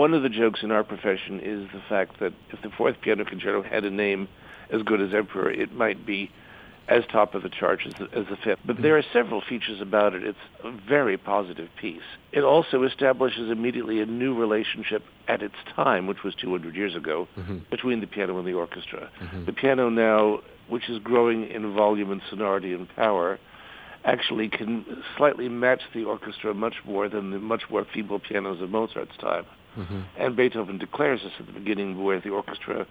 one of the jokes in our profession is the fact that if the fourth piano concerto had a name as good as Emperor, it might be as top of the charts as the, as the fifth. But there are several features about it. It's a very positive piece. It also establishes immediately a new relationship at its time, which was 200 years ago, mm-hmm. between the piano and the orchestra. Mm-hmm. The piano now, which is growing in volume and sonority and power, actually can slightly match the orchestra much more than the much more feeble pianos of Mozart's time. Mm-hmm. And Beethoven declares this at the beginning where the orchestra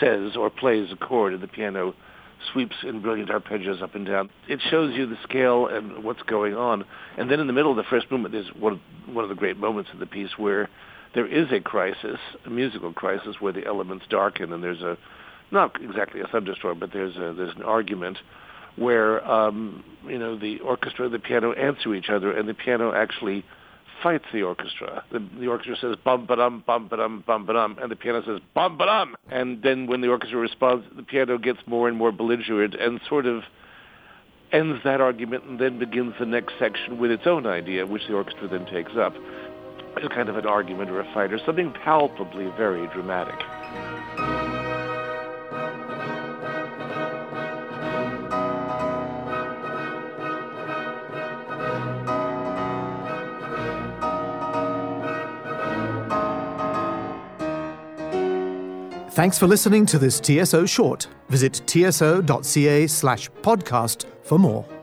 says or plays a chord and the piano sweeps in brilliant arpeggios up and down. It shows you the scale and what's going on. And then in the middle of the first movement, there's one of, one of the great moments of the piece where there is a crisis, a musical crisis, where the elements darken and there's a, not exactly a thunderstorm, but there's a, there's an argument where um, you know the orchestra and the piano answer each other, and the piano actually fights the orchestra. The, the orchestra says bum ba dum bum ba dum bum ba dum, and the piano says bum ba dum. And then when the orchestra responds, the piano gets more and more belligerent and sort of ends that argument, and then begins the next section with its own idea, which the orchestra then takes up. It's kind of an argument or a fight or something palpably very dramatic. Thanks for listening to this TSO short. Visit tso.ca slash podcast for more.